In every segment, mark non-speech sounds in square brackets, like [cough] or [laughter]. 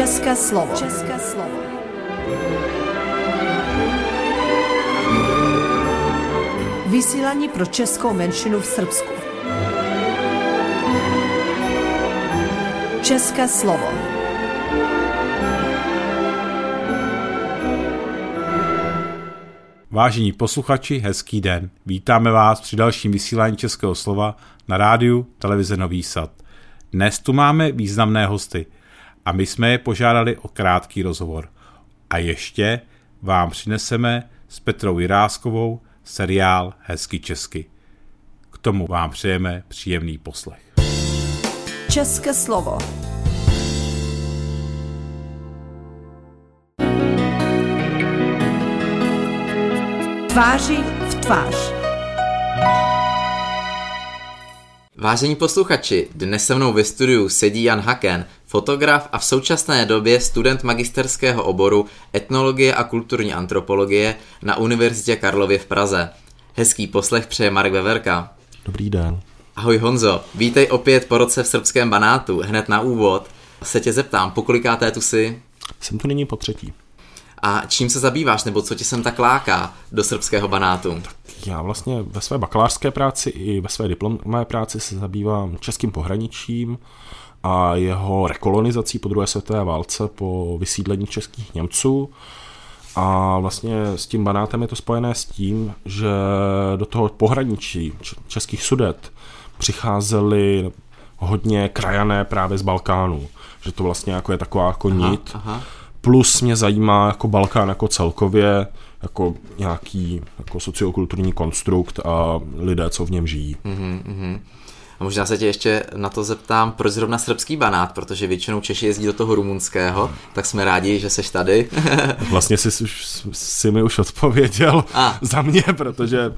České slovo. České slovo. Vysílání pro českou menšinu v Srbsku. České slovo. Vážení posluchači, hezký den. Vítáme vás při dalším vysílání Českého slova na rádiu televize Nový Sad. Dnes tu máme významné hosty a my jsme je požádali o krátký rozhovor. A ještě vám přineseme s Petrou Jiráskovou seriál Hezky Česky. K tomu vám přejeme příjemný poslech. České slovo. Tváři v tvář. Vážení posluchači, dnes se mnou ve studiu sedí Jan Haken, fotograf a v současné době student magisterského oboru etnologie a kulturní antropologie na Univerzitě Karlově v Praze. Hezký poslech přeje Marek Veverka. Dobrý den. Ahoj Honzo, vítej opět po roce v srbském banátu. Hned na úvod se tě zeptám, pokolikáté tu si? Jsem tu nyní po třetí. A čím se zabýváš, nebo co tě sem tak láká do srbského banátu? Já vlastně ve své bakalářské práci i ve své diplomové práci se zabývám českým pohraničím a jeho rekolonizací po druhé světové válce po vysídlení českých Němců. A vlastně s tím banátem je to spojené s tím, že do toho pohraničí českých sudet přicházeli hodně krajané právě z Balkánu. Že to vlastně jako je taková jako nit. Aha, aha Plus mě zajímá jako Balkán jako celkově, jako nějaký jako sociokulturní konstrukt a lidé, co v něm žijí. Mm-hmm. A možná se tě ještě na to zeptám, proč zrovna srbský banát, protože většinou Češi jezdí do toho rumunského, tak jsme rádi, že seš tady. [laughs] vlastně jsi, jsi mi už odpověděl a. za mě, protože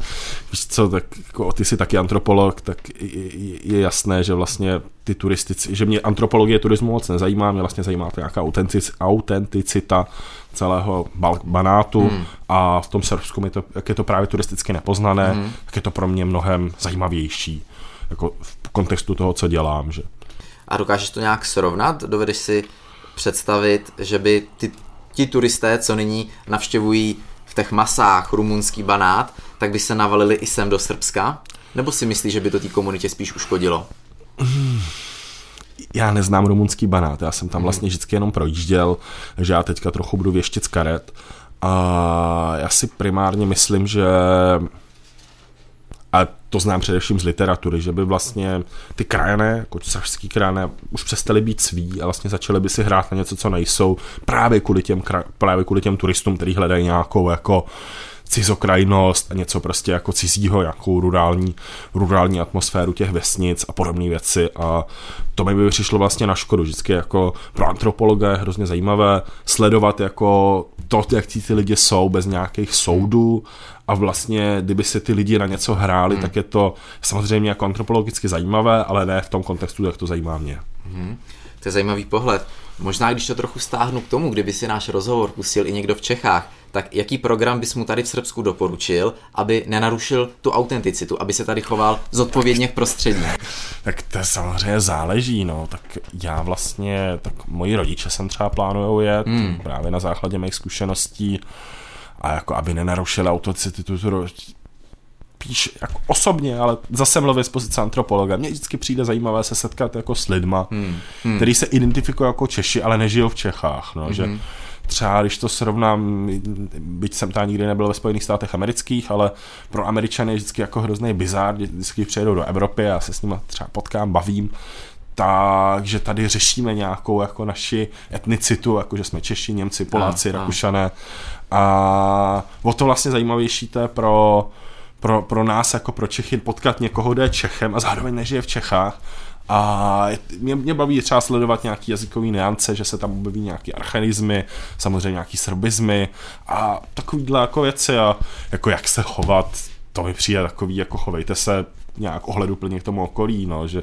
víš co, tak jako ty jsi taky antropolog, tak je, je jasné, že vlastně ty turistici, že mě antropologie turismu moc nezajímá, mě vlastně zajímá to nějaká autentic, autenticita celého banátu hmm. a v tom Srbsku, je to, jak je to právě turisticky nepoznané, hmm. tak je to pro mě mnohem zajímavější jako v kontextu toho, co dělám. Že. A dokážeš to nějak srovnat? Dovedeš si představit, že by ty, ti turisté, co nyní navštěvují v těch masách rumunský banát, tak by se navalili i sem do Srbska? Nebo si myslíš, že by to té komunitě spíš uškodilo? Já neznám rumunský banát, já jsem tam hmm. vlastně vždycky jenom projížděl, že já teďka trochu budu věštit z karet. A já si primárně myslím, že a to znám především z literatury, že by vlastně ty krajané, jako sařský krajané, už přestali být sví a vlastně začaly by si hrát na něco, co nejsou, právě kvůli těm, právě kvůli těm turistům, kteří hledají nějakou jako cizokrajnost a něco prostě jako cizího, nějakou rurální, rurální atmosféru těch vesnic a podobné věci a to mi by přišlo vlastně na škodu. Vždycky jako pro antropologa je hrozně zajímavé sledovat jako to, jak ti ty lidi jsou bez nějakých soudů a vlastně, kdyby se ty lidi na něco hráli, hmm. tak je to samozřejmě jako antropologicky zajímavé, ale ne v tom kontextu, jak to zajímá mě. Hmm. To je zajímavý pohled. Možná, když to trochu stáhnu k tomu, kdyby si náš rozhovor pustil i někdo v Čechách, tak jaký program bys mu tady v Srbsku doporučil, aby nenarušil tu autenticitu, aby se tady choval zodpovědně k prostředí? [laughs] Tak to samozřejmě záleží, no. Tak já vlastně, tak moji rodiče jsem třeba plánujou jet, hmm. právě na základě mých zkušeností a jako aby nenarušili autenticitu spíš jako osobně, ale zase mluvím z pozice antropologa. Mně vždycky přijde zajímavé se setkat jako s lidma, hmm. Hmm. který se identifikují jako Češi, ale nežijou v Čechách. No, hmm. že třeba když to srovnám, byť jsem tam nikdy nebyl ve Spojených státech amerických, ale pro Američany je vždycky jako hrozný bizár, vždycky přijedou do Evropy a se s nimi třeba potkám, bavím, takže tady řešíme nějakou jako naši etnicitu, jako že jsme Češi, Němci, Poláci, a, Rakušané. A o to vlastně zajímavější to je pro pro, pro nás jako pro Čechy potkat někoho, kdo je Čechem a zároveň nežije v Čechách. A mě, mě baví třeba sledovat nějaký jazykový neance, že se tam objeví nějaký archaizmy, samozřejmě nějaký srbizmy a takovýhle jako věci a jako jak se chovat, to mi přijde takový, jako chovejte se nějak ohleduplně k tomu okolí, no, že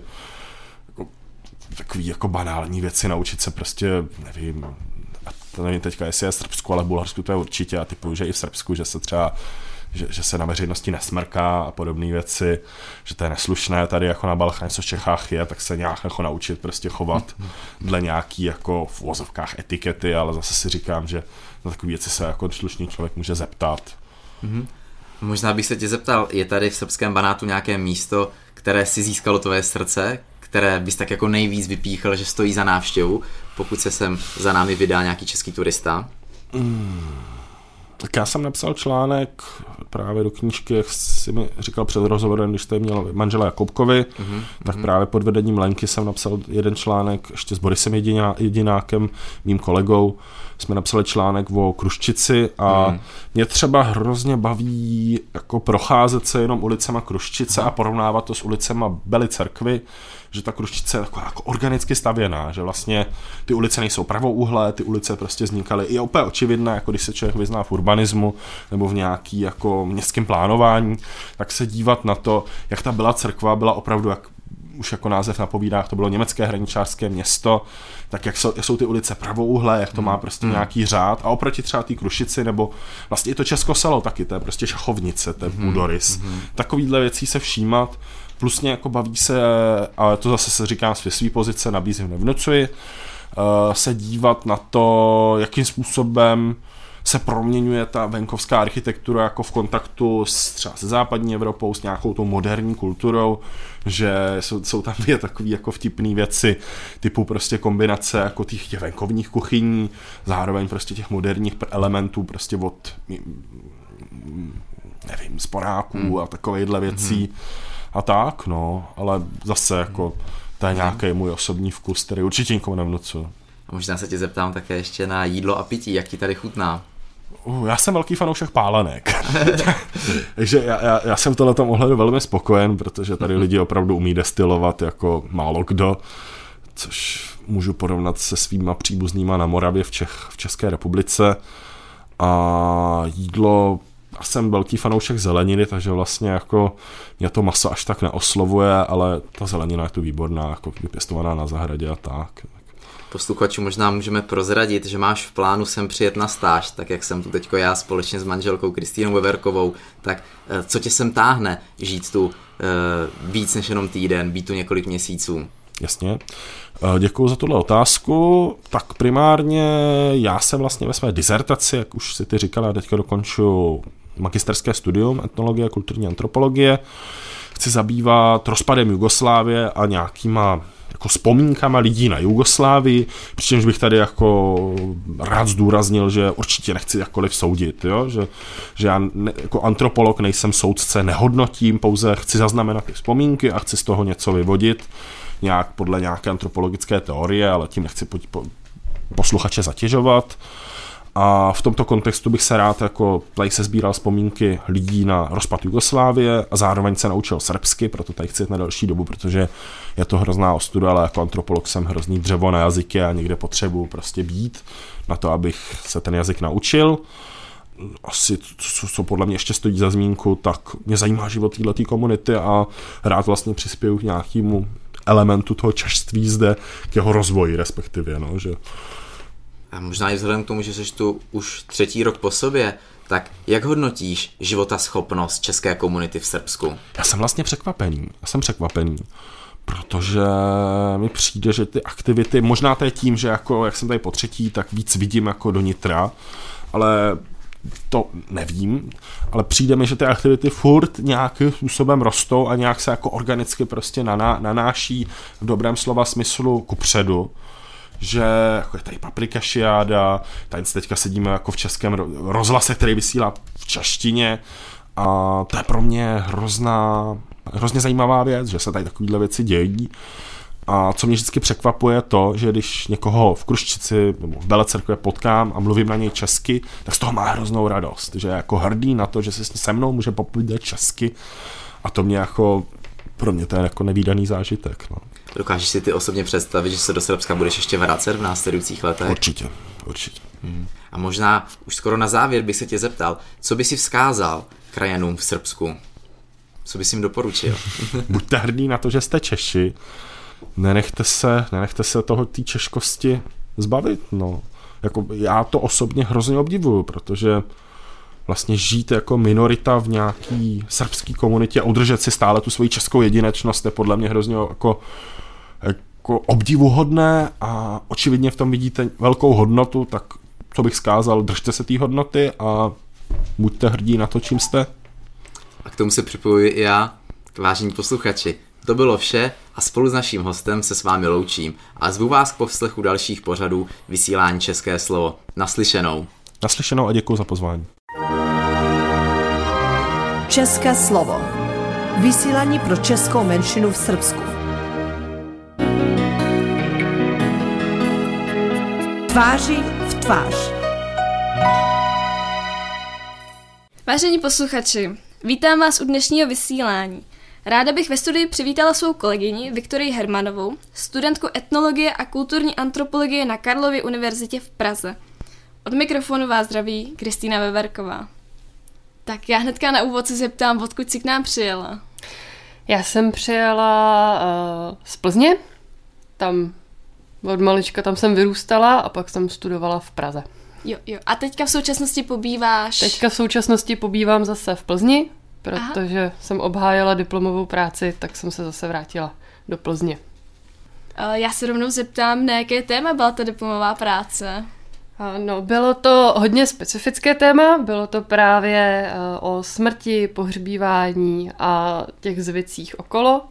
jako, takový jako banální věci, naučit se prostě, nevím, to nevím teďka, jestli je v Srbsku, ale v Bulharsku to je určitě a typu, že i v Srbsku, že se třeba že, že se na veřejnosti nesmrká a podobné věci, že to je neslušné tady jako na Balkáně, co v Čechách je, tak se nějak jako naučit prostě chovat dle nějaký jako v uvozovkách etikety, ale zase si říkám, že na takové věci se jako slušný člověk může zeptat. Mm-hmm. Možná bych se tě zeptal, je tady v srbském banátu nějaké místo, které si získalo tvoje srdce, které bys tak jako nejvíc vypíchl, že stojí za návštěvu, pokud se sem za námi vydá nějaký český turista? Mm. Tak já jsem napsal článek právě do knížky, jak jsi mi říkal před rozhovorem, když jste měl manžela Jakubkovi, mm-hmm. tak mhm. právě pod vedením Lenky jsem napsal jeden článek ještě s Borisem Jediná, Jedinákem, mým kolegou, jsme napsali článek o Kruščici a mm. mě třeba hrozně baví jako procházet se jenom ulicema Kruščice mm. a porovnávat to s ulicema Bely Cerkvy, že ta Kruščice je taková jako organicky stavěná, že vlastně ty ulice nejsou pravouhlé, ty ulice prostě vznikaly. Je úplně očividné, jako když se člověk vyzná v urbanismu nebo v nějaký jako městském plánování, tak se dívat na to, jak ta byla cerkva byla opravdu jak už jako název napovídá, to bylo německé hraničářské město, tak jak jsou, jak jsou ty ulice pravouhlé, jak to má hmm. prostě hmm. nějaký řád a oproti třeba té Krušici nebo vlastně i to Česko selo taky, to je prostě šachovnice, to je. Budoris. Hmm. Takovýhle věcí se všímat, plus mě jako baví se, ale to zase se říkám z své pozice, nabízím nevnucuji, eh, se dívat na to, jakým způsobem se proměňuje ta venkovská architektura jako v kontaktu s třeba se západní Evropou, s nějakou tou moderní kulturou, že jsou, jsou tam dvě takové jako vtipné věci, typu prostě kombinace jako těch, těch venkovních kuchyní, zároveň prostě těch moderních elementů prostě od nevím, sporáků hmm. a takovýchhle věcí hmm. A tak, no, ale zase jako to je nějaký můj osobní vkus, který určitě nikomu nevnucu. A možná se tě zeptám také ještě na jídlo a pití, jak ti tady chutná? Uh, já jsem velký fanoušek pálenek. [laughs] Takže já, já, já jsem tohle tom ohledu velmi spokojen, protože tady lidi opravdu umí destilovat jako málo kdo, což můžu porovnat se svýma příbuznýma na Moravě v, Čech, v České republice. A jídlo já jsem velký fanoušek zeleniny, takže vlastně jako mě to maso až tak neoslovuje, ale ta zelenina je tu výborná, jako vypěstovaná na zahradě a tak posluchačům možná můžeme prozradit, že máš v plánu sem přijet na stáž, tak jak jsem tu teďko já společně s manželkou Kristýnou Weverkovou, tak eh, co tě sem táhne žít tu uh, víc než jenom týden, být tu několik měsíců? Jasně. Eh, Děkuji za tuhle otázku. Tak primárně já jsem vlastně ve své dizertaci, jak už si ty říkala, teďka dokonču magisterské studium etnologie a kulturní antropologie. Chci zabývat rozpadem Jugoslávie a nějakýma jako vzpomínkama lidí na Jugoslávii, přičemž bych tady jako rád zdůraznil, že určitě nechci jakkoliv soudit, jo? Že, že já ne, jako antropolog nejsem soudce, nehodnotím, pouze chci zaznamenat ty vzpomínky a chci z toho něco vyvodit, nějak podle nějaké antropologické teorie, ale tím nechci po, po, posluchače zatěžovat. A v tomto kontextu bych se rád jako tady se sbíral vzpomínky lidí na rozpad Jugoslávie a zároveň se naučil srbsky, proto tady chci jít na další dobu, protože je to hrozná ostuda, ale jako antropolog jsem hrozný dřevo na jazyky a někde potřebuji prostě být na to, abych se ten jazyk naučil. Asi, co, co podle mě ještě stojí za zmínku, tak mě zajímá život této komunity a rád vlastně přispěju k nějakému elementu toho čašství zde, k jeho rozvoji respektive, no, že a možná i vzhledem k tomu, že jsi tu už třetí rok po sobě, tak jak hodnotíš života schopnost české komunity v Srbsku? Já jsem vlastně překvapený. Já jsem překvapený protože mi přijde, že ty aktivity, možná to je tím, že jako, jak jsem tady po třetí, tak víc vidím jako do nitra, ale to nevím, ale přijde mi, že ty aktivity furt nějakým způsobem rostou a nějak se jako organicky prostě nanáší v dobrém slova smyslu kupředu že jako je tady Paprika Šiáda, tady teďka sedíme jako v českém rozhlase, který vysílá v čaštině a to je pro mě hrozná, hrozně zajímavá věc, že se tady takovéhle věci dějí. A co mě vždycky překvapuje to, že když někoho v Kruščici nebo v Belecerkvě potkám a mluvím na něj česky, tak z toho má hroznou radost, že je jako hrdý na to, že se se mnou může popovídat česky a to mě jako, pro mě to je jako nevýdaný zážitek. No. Dokážeš si ty osobně představit, že se do Srbska budeš ještě vracet v následujících letech? Určitě, určitě. Hmm. A možná už skoro na závěr bych se tě zeptal, co by si vzkázal krajanům v Srbsku? Co bys jim doporučil? [laughs] Buďte hrdí na to, že jste Češi. Nenechte se, nenechte se toho té češkosti zbavit. No. Jako já to osobně hrozně obdivuju, protože vlastně žít jako minorita v nějaký srbský komunitě a udržet si stále tu svoji českou jedinečnost je podle mě hrozně jako, jako obdivuhodné a očividně v tom vidíte velkou hodnotu, tak co bych skázal, držte se té hodnoty a buďte hrdí na to, čím jste. A k tomu se připojuji i já, vážení posluchači. To bylo vše a spolu s naším hostem se s vámi loučím a zvu vás k povslechu dalších pořadů vysílání České slovo. Naslyšenou. Naslyšenou a děkuji za pozvání. České slovo. Vysílání pro českou menšinu v Srbsku. Tváři v tvář. Vážení posluchači, vítám vás u dnešního vysílání. Ráda bych ve studii přivítala svou kolegyni Viktorii Hermanovou, studentku etnologie a kulturní antropologie na Karlově univerzitě v Praze. Od mikrofonu vás zdraví Kristýna Veverková. Tak já hnedka na úvod se zeptám, odkud jsi k nám přijela? Já jsem přijela uh, z Plzně, tam od malička tam jsem vyrůstala a pak jsem studovala v Praze. Jo, jo. A teďka v současnosti pobýváš? Teďka v současnosti pobývám zase v Plzni, protože Aha. jsem obhájila diplomovou práci, tak jsem se zase vrátila do Plzně. Já se rovnou zeptám, na jaké téma byla ta diplomová práce? No, bylo to hodně specifické téma, bylo to právě o smrti, pohřbívání a těch zvicích okolo.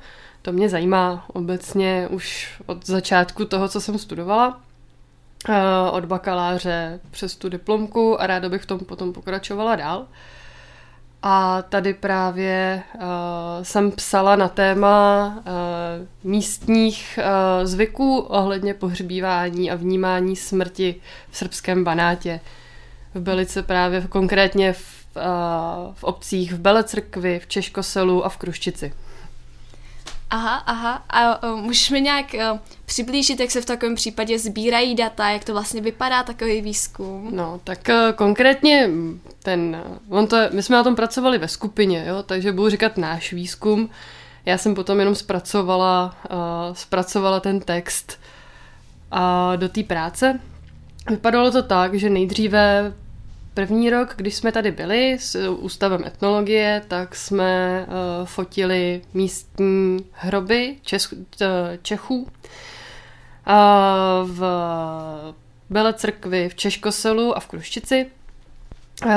To mě zajímá obecně už od začátku toho, co jsem studovala. Od bakaláře přes tu diplomku a ráda bych v tom potom pokračovala dál. A tady právě uh, jsem psala na téma uh, místních uh, zvyků ohledně pohřbívání a vnímání smrti v srbském Banátě. V Belice právě konkrétně v, uh, v obcích v Belecrkvi, v Češkoselu a v Kruščici. Aha, aha. A uh, můžeš mi nějak uh, přiblížit, jak se v takovém případě sbírají data, jak to vlastně vypadá takový výzkum? No, tak uh, konkrétně ten, on to, my jsme na tom pracovali ve skupině, jo, takže budu říkat náš výzkum. Já jsem potom jenom zpracovala, uh, zpracovala ten text uh, do té práce. Vypadalo to tak, že nejdříve První rok, když jsme tady byli s Ústavem etnologie, tak jsme uh, fotili místní hroby Čes, Čechů uh, v Belecrkvi, v Češkoselu a v Kruščici. Uh,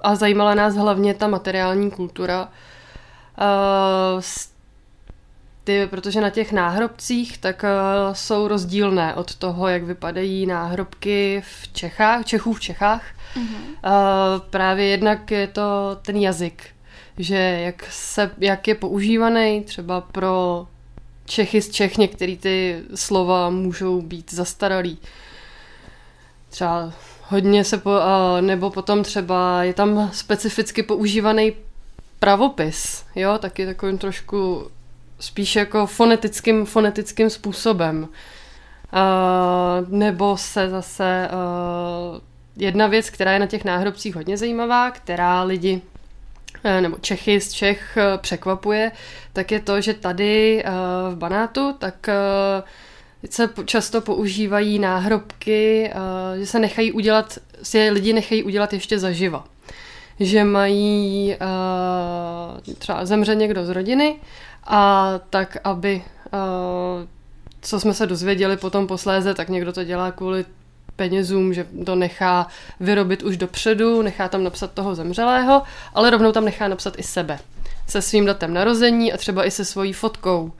a zajímala nás hlavně ta materiální kultura. Uh, ty, protože na těch náhrobcích tak uh, jsou rozdílné od toho, jak vypadají náhrobky v Čechách, Čechů v Čechách. Mm-hmm. Uh, právě jednak je to ten jazyk, že jak, se, jak je používaný třeba pro Čechy z Čech, některé ty slova můžou být zastaralý. Třeba hodně se, po, uh, nebo potom třeba je tam specificky používaný pravopis, jo, taky takovým trošku spíš jako fonetickým, fonetickým způsobem. Uh, nebo se zase uh, jedna věc, která je na těch náhrobcích hodně zajímavá, která lidi uh, nebo Čechy z Čech překvapuje, tak je to, že tady v Banátu tak se často používají náhrobky, že se nechají udělat, si lidi nechají udělat ještě zaživa. Že mají třeba zemře někdo z rodiny a tak, aby, uh, co jsme se dozvěděli potom posléze, tak někdo to dělá kvůli penězům, že to nechá vyrobit už dopředu, nechá tam napsat toho zemřelého, ale rovnou tam nechá napsat i sebe se svým datem narození a třeba i se svojí fotkou.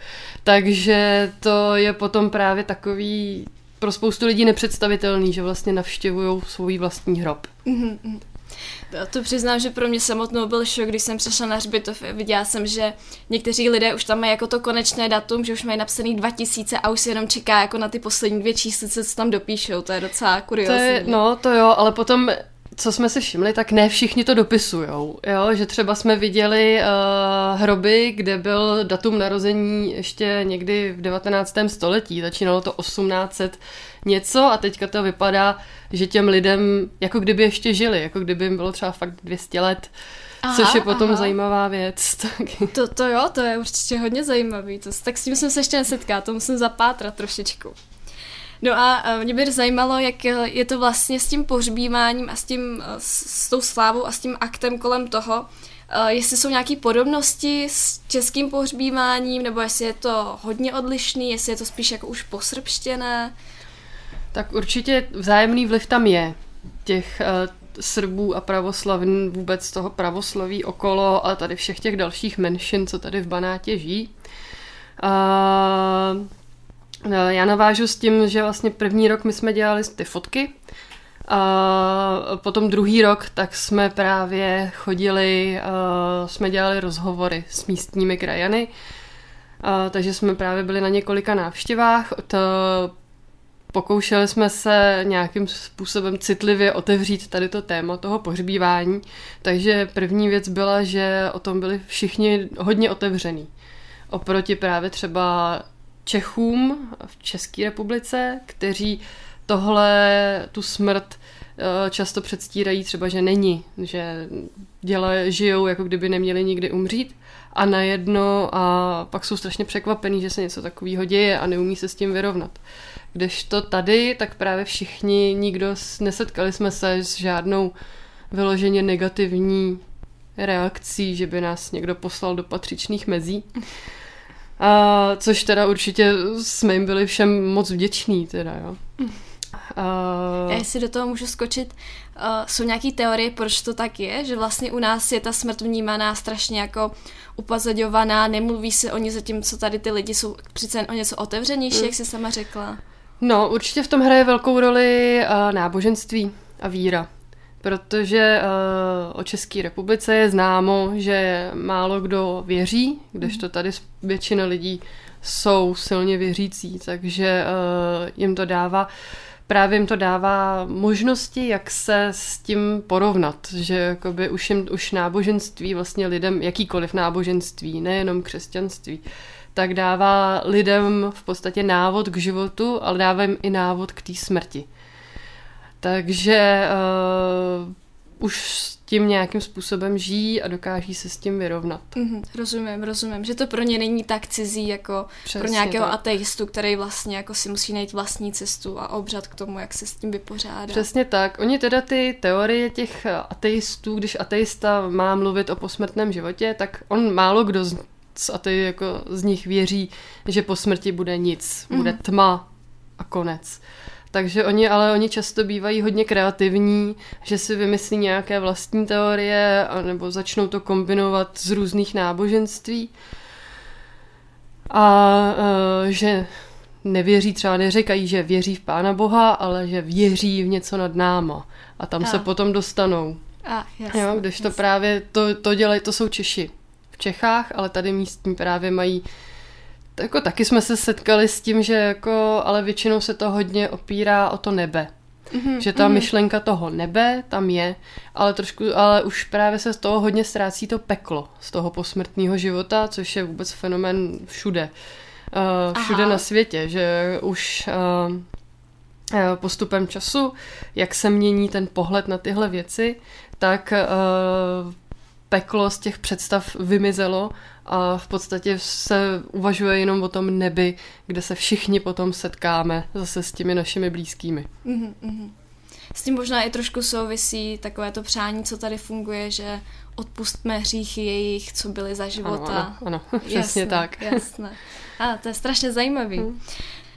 Takže to je potom právě takový pro spoustu lidí nepředstavitelný, že vlastně navštěvují svůj vlastní hrob. Mm-hmm. To přiznám, že pro mě samotnou byl šok, když jsem přišla na hřbitov. Viděla jsem, že někteří lidé už tam mají jako to konečné datum, že už mají napsaný 2000 a už si jenom čeká jako na ty poslední dvě číslice, co tam dopíšou. To je docela kuriozní. To je, no, to jo, ale potom co jsme si všimli, tak ne všichni to dopisujou, jo? že třeba jsme viděli uh, hroby, kde byl datum narození ještě někdy v 19. století, začínalo to 1800 něco a teďka to vypadá, že těm lidem jako kdyby ještě žili, jako kdyby jim bylo třeba fakt 200 let. Aha, což je potom aha. zajímavá věc. [laughs] Tak. To, to jo, to je určitě hodně zajímavý. To, tak s tím jsem se ještě nesetká, to musím zapátrat trošičku. No a mě by zajímalo, jak je to vlastně s tím pohřbíváním a s, tím, s tou slávou a s tím aktem kolem toho, jestli jsou nějaké podobnosti s českým pohřbíváním, nebo jestli je to hodně odlišný, jestli je to spíš jako už posrbštěné. Tak určitě vzájemný vliv tam je. Těch uh, Srbů a pravoslavn, vůbec toho pravoslaví okolo a tady všech těch dalších menšin, co tady v Banátě žijí. Uh, já navážu s tím, že vlastně první rok my jsme dělali ty fotky a potom druhý rok tak jsme právě chodili, uh, jsme dělali rozhovory s místními krajany, takže jsme právě byli na několika návštěvách. To pokoušeli jsme se nějakým způsobem citlivě otevřít tady to téma toho pohřbívání, takže první věc byla, že o tom byli všichni hodně otevřený. Oproti právě třeba Čechům v České republice, kteří tohle, tu smrt často předstírají třeba, že není, že dělají, žijou, jako kdyby neměli nikdy umřít a najedno a pak jsou strašně překvapený, že se něco takového děje a neumí se s tím vyrovnat. Kdežto tady, tak právě všichni, nikdo, nesetkali jsme se s žádnou vyloženě negativní reakcí, že by nás někdo poslal do patřičných mezí. A, což teda určitě jsme jim byli všem moc vděční, teda, jo. Uh... Já jestli do toho můžu skočit, uh, jsou nějaké teorie, proč to tak je, že vlastně u nás je ta smrt vnímaná strašně jako upozadňovaná, nemluví se o ní zatímco tady ty lidi jsou přece jen o něco otevřenější, mm. jak jsi sama řekla. No, určitě v tom hraje velkou roli uh, náboženství a víra. Protože uh, o České republice je známo, že málo kdo věří, kdežto tady většina lidí jsou silně věřící, takže uh, jim to dává právě jim to dává možnosti, jak se s tím porovnat, že jakoby už, jim, už náboženství vlastně lidem, jakýkoliv náboženství, nejenom křesťanství, tak dává lidem v podstatě návod k životu, ale dává jim i návod k té smrti. Takže uh, už s tím nějakým způsobem žijí a dokáží se s tím vyrovnat. Mm-hmm, rozumím, rozumím, že to pro ně není tak cizí jako Přesně pro nějakého tak. ateistu, který vlastně jako si musí najít vlastní cestu a obřad k tomu, jak se s tím vypořádá. Přesně tak. Oni teda ty teorie těch ateistů, když ateista má mluvit o posmrtném životě, tak on málo kdo z, z atei, jako z nich věří, že po smrti bude nic, bude mm-hmm. tma a konec. Takže oni, ale oni často bývají hodně kreativní, že si vymyslí nějaké vlastní teorie, nebo začnou to kombinovat z různých náboženství. A uh, že nevěří, třeba neříkají, že věří v Pána Boha, ale že věří v něco nad náma. A tam a. se potom dostanou. A, jasný, jo, když jasný. to právě, to, to dělají, to jsou Češi v Čechách, ale tady místní právě mají jako taky jsme se setkali s tím, že jako, ale většinou se to hodně opírá o to nebe. Mm-hmm, že ta mm-hmm. myšlenka toho nebe tam je, ale trošku, ale už právě se z toho hodně ztrácí to peklo z toho posmrtného života, což je vůbec fenomén všude. Uh, všude Aha. na světě, že už uh, postupem času, jak se mění ten pohled na tyhle věci, tak uh, peklo z těch představ vymizelo a v podstatě se uvažuje jenom o tom nebi, kde se všichni potom setkáme zase s těmi našimi blízkými. Mm-hmm. S tím možná i trošku souvisí takové to přání, co tady funguje, že odpustme hříchy jejich, co byly za života. Ano, ano, ano [laughs] přesně jasné, tak. Jasné. A to je strašně zajímavý. Hmm.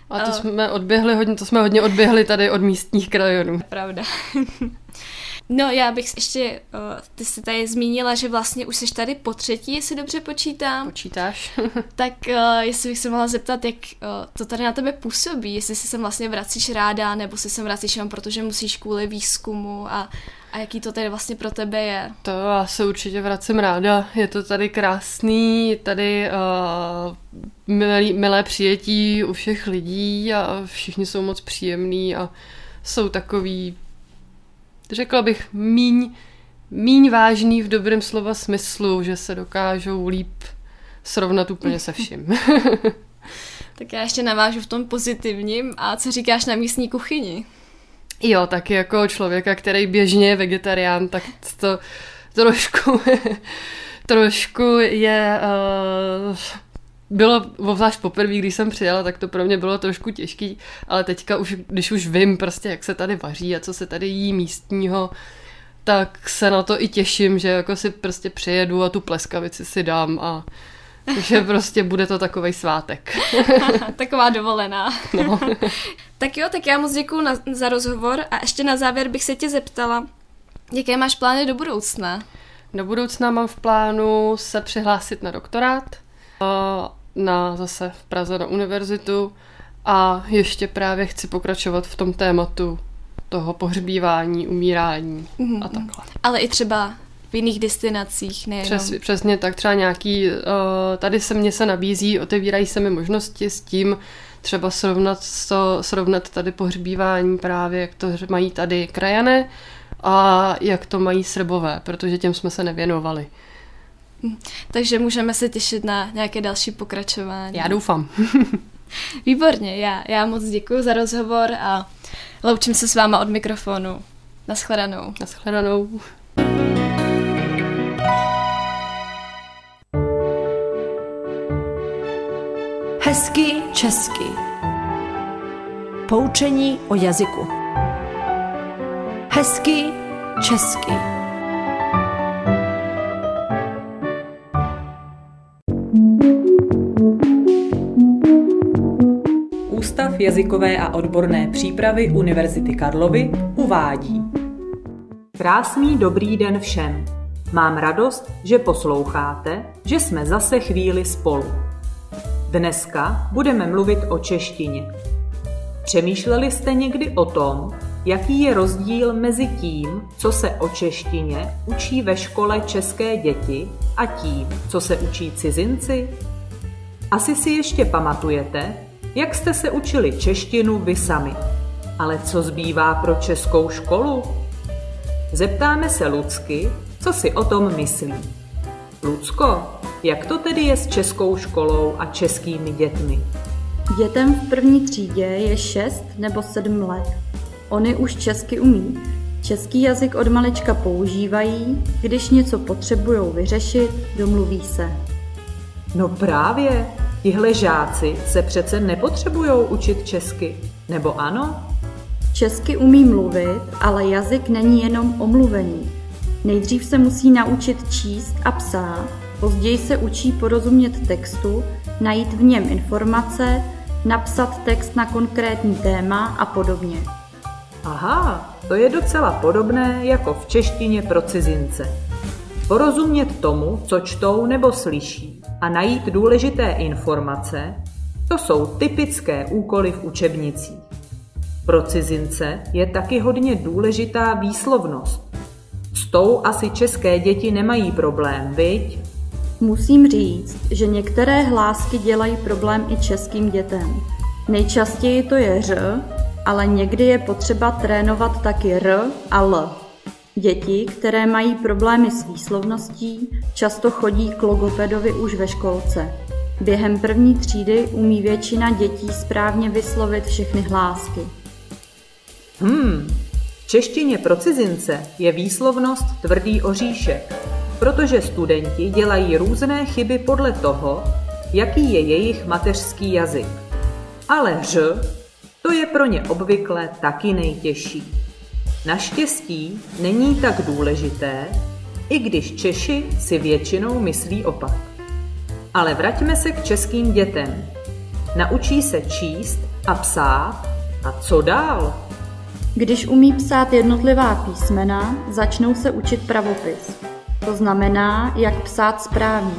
A to uh, jsme odběhli hodně, to jsme hodně odběhli tady od místních krajonů. Pravda. [laughs] No, já bych ještě, uh, ty jsi tady zmínila, že vlastně už jsi tady po třetí, jestli dobře počítám. Počítáš. [laughs] tak uh, jestli bych se mohla zeptat, jak uh, to tady na tebe působí, jestli si sem vlastně vracíš ráda, nebo si sem vracíš jenom protože musíš kvůli výzkumu a, a jaký to tady vlastně pro tebe je? To já se určitě vracím ráda, je to tady krásný, tady uh, milé, milé přijetí u všech lidí a všichni jsou moc příjemní a jsou takový řekla bych, míň, míň vážný v dobrém slova smyslu, že se dokážou líp srovnat úplně se vším. [laughs] tak já ještě navážu v tom pozitivním. A co říkáš na místní kuchyni? Jo, tak jako člověka, který běžně je vegetarián, tak to trošku, [laughs] trošku je uh, bylo obzvlášť poprvé, když jsem přijela, tak to pro mě bylo trošku těžký, ale teďka už, když už vím prostě, jak se tady vaří a co se tady jí místního, tak se na to i těším, že jako si prostě přijedu a tu pleskavici si dám a že [laughs] prostě bude to takový svátek. [laughs] Taková dovolená. No. [laughs] tak jo, tak já moc děkuji na, za rozhovor a ještě na závěr bych se tě zeptala, jaké máš plány do budoucna? Do budoucna mám v plánu se přihlásit na doktorát, na zase v Praze na univerzitu a ještě právě chci pokračovat v tom tématu toho pohřbívání, umírání mm-hmm. a takhle. Ale i třeba v jiných destinacích, nejenom. Přes, přesně tak, třeba nějaký, uh, tady se mně se nabízí, otevírají se mi možnosti s tím, třeba srovnat, to, srovnat tady pohřbívání právě, jak to mají tady krajané a jak to mají srbové, protože těm jsme se nevěnovali. [laughs] Takže můžeme se těšit na nějaké další pokračování. Já doufám. [laughs] Výborně, já, já moc děkuji za rozhovor a loučím se s váma od mikrofonu. Naschledanou. Naschledanou. Hezky česky. Poučení o jazyku. Hezky česky. Jazykové a odborné přípravy Univerzity Karlovy uvádí. Krásný dobrý den všem. Mám radost, že posloucháte, že jsme zase chvíli spolu. Dneska budeme mluvit o češtině. Přemýšleli jste někdy o tom, jaký je rozdíl mezi tím, co se o češtině učí ve škole české děti a tím, co se učí cizinci? Asi si ještě pamatujete, jak jste se učili češtinu vy sami. Ale co zbývá pro českou školu? Zeptáme se Lucky, co si o tom myslí. Lucko, jak to tedy je s českou školou a českými dětmi? Dětem v první třídě je 6 nebo 7 let. Oni už česky umí. Český jazyk od malička používají, když něco potřebují vyřešit, domluví se. No právě, tihle žáci se přece nepotřebují učit česky, nebo ano? Česky umí mluvit, ale jazyk není jenom omluvení. Nejdřív se musí naučit číst a psát, později se učí porozumět textu, najít v něm informace, napsat text na konkrétní téma a podobně. Aha, to je docela podobné jako v češtině pro cizince. Porozumět tomu, co čtou nebo slyší a najít důležité informace, to jsou typické úkoly v učebnicích. Pro cizince je taky hodně důležitá výslovnost. S tou asi české děti nemají problém, viď? Musím říct, že některé hlásky dělají problém i českým dětem. Nejčastěji to je ř, ale někdy je potřeba trénovat taky r a l. Děti, které mají problémy s výslovností, často chodí k logopedovi už ve školce. Během první třídy umí většina dětí správně vyslovit všechny hlásky. Hmm, v češtině pro cizince je výslovnost tvrdý oříšek, protože studenti dělají různé chyby podle toho, jaký je jejich mateřský jazyk. Ale ř, to je pro ně obvykle taky nejtěžší. Naštěstí není tak důležité, i když Češi si většinou myslí opak. Ale vraťme se k českým dětem. Naučí se číst a psát a co dál? Když umí psát jednotlivá písmena, začnou se učit pravopis. To znamená, jak psát správně.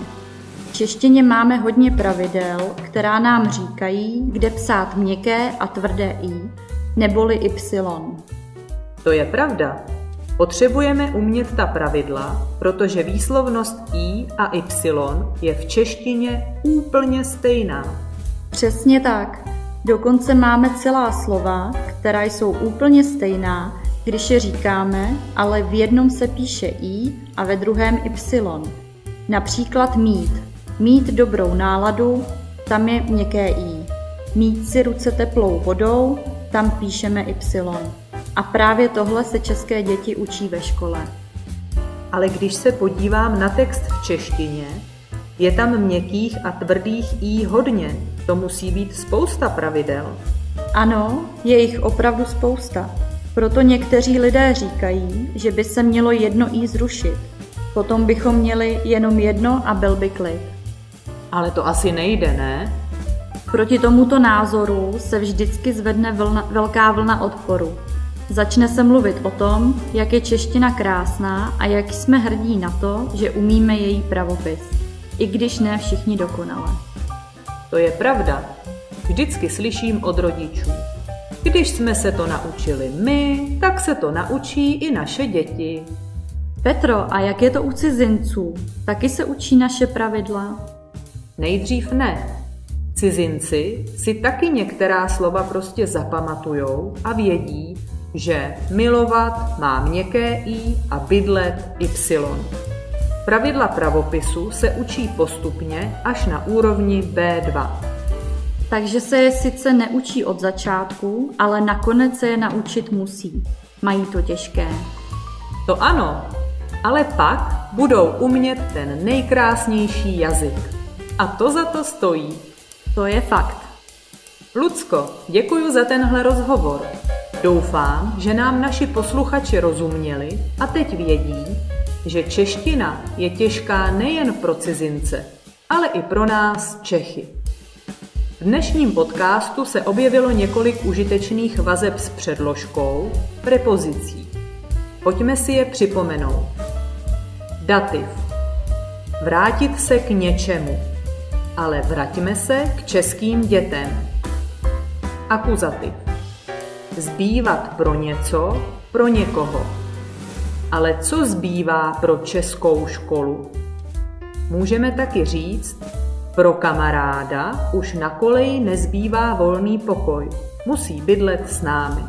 V češtině máme hodně pravidel, která nám říkají, kde psát měkké a tvrdé i, neboli y. To je pravda. Potřebujeme umět ta pravidla, protože výslovnost i a y je v češtině úplně stejná. Přesně tak. Dokonce máme celá slova, která jsou úplně stejná, když je říkáme, ale v jednom se píše i a ve druhém y. Například mít. Mít dobrou náladu, tam je měkké i. Mít si ruce teplou vodou, tam píšeme y. A právě tohle se české děti učí ve škole. Ale když se podívám na text v češtině, Je tam měkkých a tvrdých i hodně. To musí být spousta pravidel. Ano, je jich opravdu spousta. Proto někteří lidé říkají, že by se mělo jedno i zrušit. Potom bychom měli jenom jedno a byl by klid. Ale to asi nejde, ne? Proti tomuto názoru se vždycky zvedne vlna, velká vlna odporu. Začne se mluvit o tom, jak je čeština krásná a jak jsme hrdí na to, že umíme její pravopis, i když ne všichni dokonale. To je pravda. Vždycky slyším od rodičů. Když jsme se to naučili my, tak se to naučí i naše děti. Petro, a jak je to u cizinců? Taky se učí naše pravidla? Nejdřív ne. Cizinci si taky některá slova prostě zapamatujou a vědí, že milovat má měkké i a bydlet y. Pravidla pravopisu se učí postupně až na úrovni B2. Takže se je sice neučí od začátku, ale nakonec se je naučit musí. Mají to těžké. To ano, ale pak budou umět ten nejkrásnější jazyk. A to za to stojí. To je fakt. Lucko, děkuji za tenhle rozhovor. Doufám, že nám naši posluchači rozuměli a teď vědí, že čeština je těžká nejen pro cizince, ale i pro nás Čechy. V dnešním podcastu se objevilo několik užitečných vazeb s předložkou, prepozicí. Pojďme si je připomenout. Dativ. Vrátit se k něčemu. Ale vraťme se k českým dětem. Akuzativ. Zbývat pro něco, pro někoho. Ale co zbývá pro českou školu? Můžeme taky říct, pro kamaráda už na koleji nezbývá volný pokoj. Musí bydlet s námi.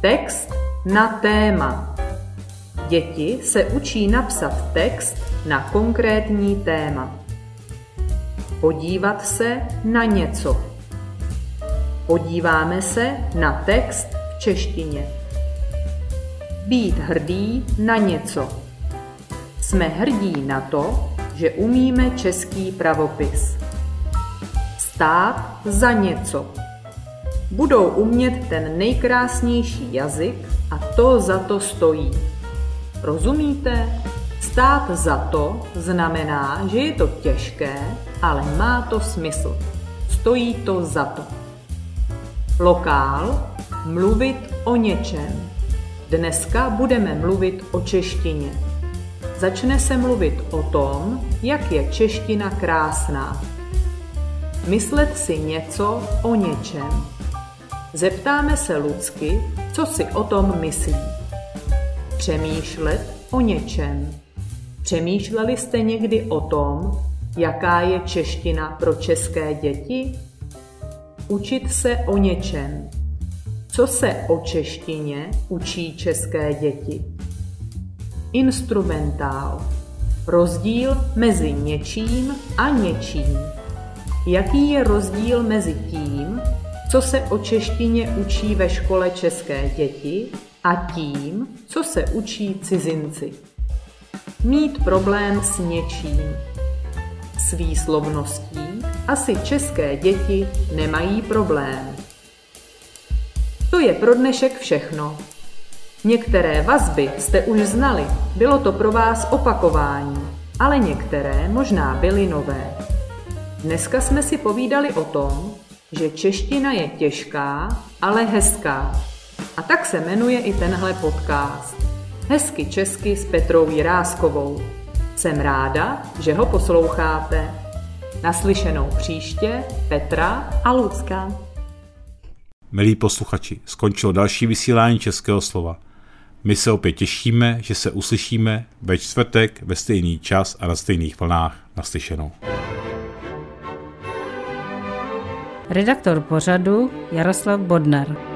Text na téma. Děti se učí napsat text na konkrétní téma. Podívat se na něco. Podíváme se na text v češtině. Být hrdý na něco. Jsme hrdí na to, že umíme český pravopis. Stát za něco. Budou umět ten nejkrásnější jazyk a to za to stojí. Rozumíte? Stát za to znamená, že je to těžké, ale má to smysl. Stojí to za to. Lokál mluvit o něčem. Dneska budeme mluvit o češtině. Začne se mluvit o tom, jak je čeština krásná. Myslet si něco o něčem. Zeptáme se Lucky, co si o tom myslí. Přemýšlet o něčem. Přemýšleli jste někdy o tom, jaká je čeština pro české děti? Učit se o něčem. Co se o češtině učí české děti? Instrumentál. Rozdíl mezi něčím a něčím. Jaký je rozdíl mezi tím, co se o češtině učí ve škole české děti a tím, co se učí cizinci? Mít problém s něčím. S výslovností asi české děti nemají problém. To je pro dnešek všechno. Některé vazby jste už znali, bylo to pro vás opakování, ale některé možná byly nové. Dneska jsme si povídali o tom, že čeština je těžká, ale hezká. A tak se jmenuje i tenhle podcast. Hezky česky s Petrou Jiráskovou. Jsem ráda, že ho posloucháte. Naslyšenou příště Petra a Lucka. Milí posluchači, skončilo další vysílání Českého slova. My se opět těšíme, že se uslyšíme ve čtvrtek ve stejný čas a na stejných vlnách naslyšenou. Redaktor pořadu Jaroslav Bodnar.